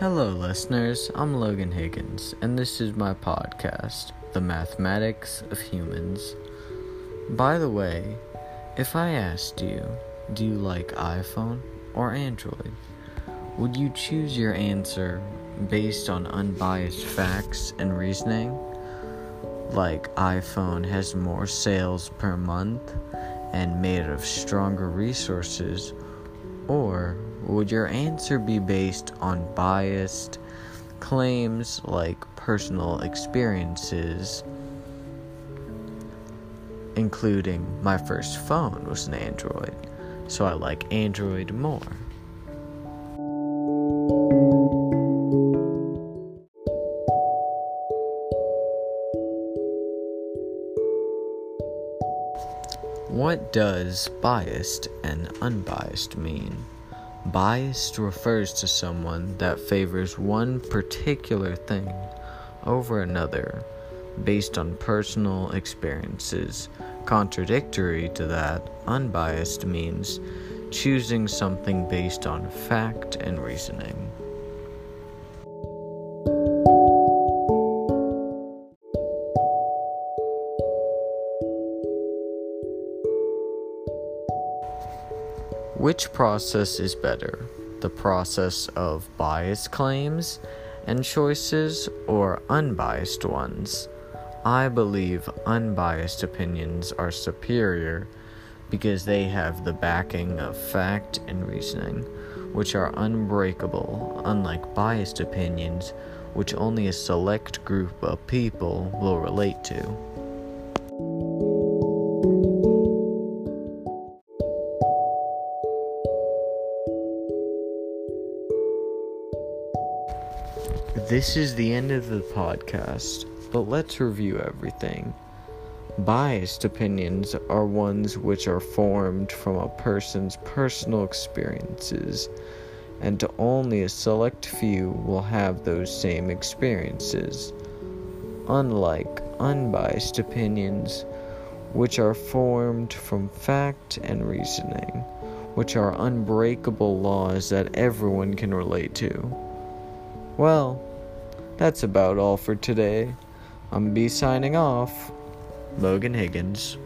Hello, listeners. I'm Logan Higgins, and this is my podcast, The Mathematics of Humans. By the way, if I asked you, do you like iPhone or Android? Would you choose your answer based on unbiased facts and reasoning? Like iPhone has more sales per month and made of stronger resources? Or would your answer be based on biased claims like personal experiences, including my first phone was an Android, so I like Android more? What does biased and unbiased mean? Biased refers to someone that favors one particular thing over another based on personal experiences. Contradictory to that, unbiased means choosing something based on fact and reasoning. Which process is better? The process of biased claims and choices or unbiased ones? I believe unbiased opinions are superior because they have the backing of fact and reasoning, which are unbreakable, unlike biased opinions, which only a select group of people will relate to. This is the end of the podcast, but let's review everything. Biased opinions are ones which are formed from a person's personal experiences, and only a select few will have those same experiences. Unlike unbiased opinions, which are formed from fact and reasoning, which are unbreakable laws that everyone can relate to. Well, that's about all for today. I'm be signing off. Logan Higgins.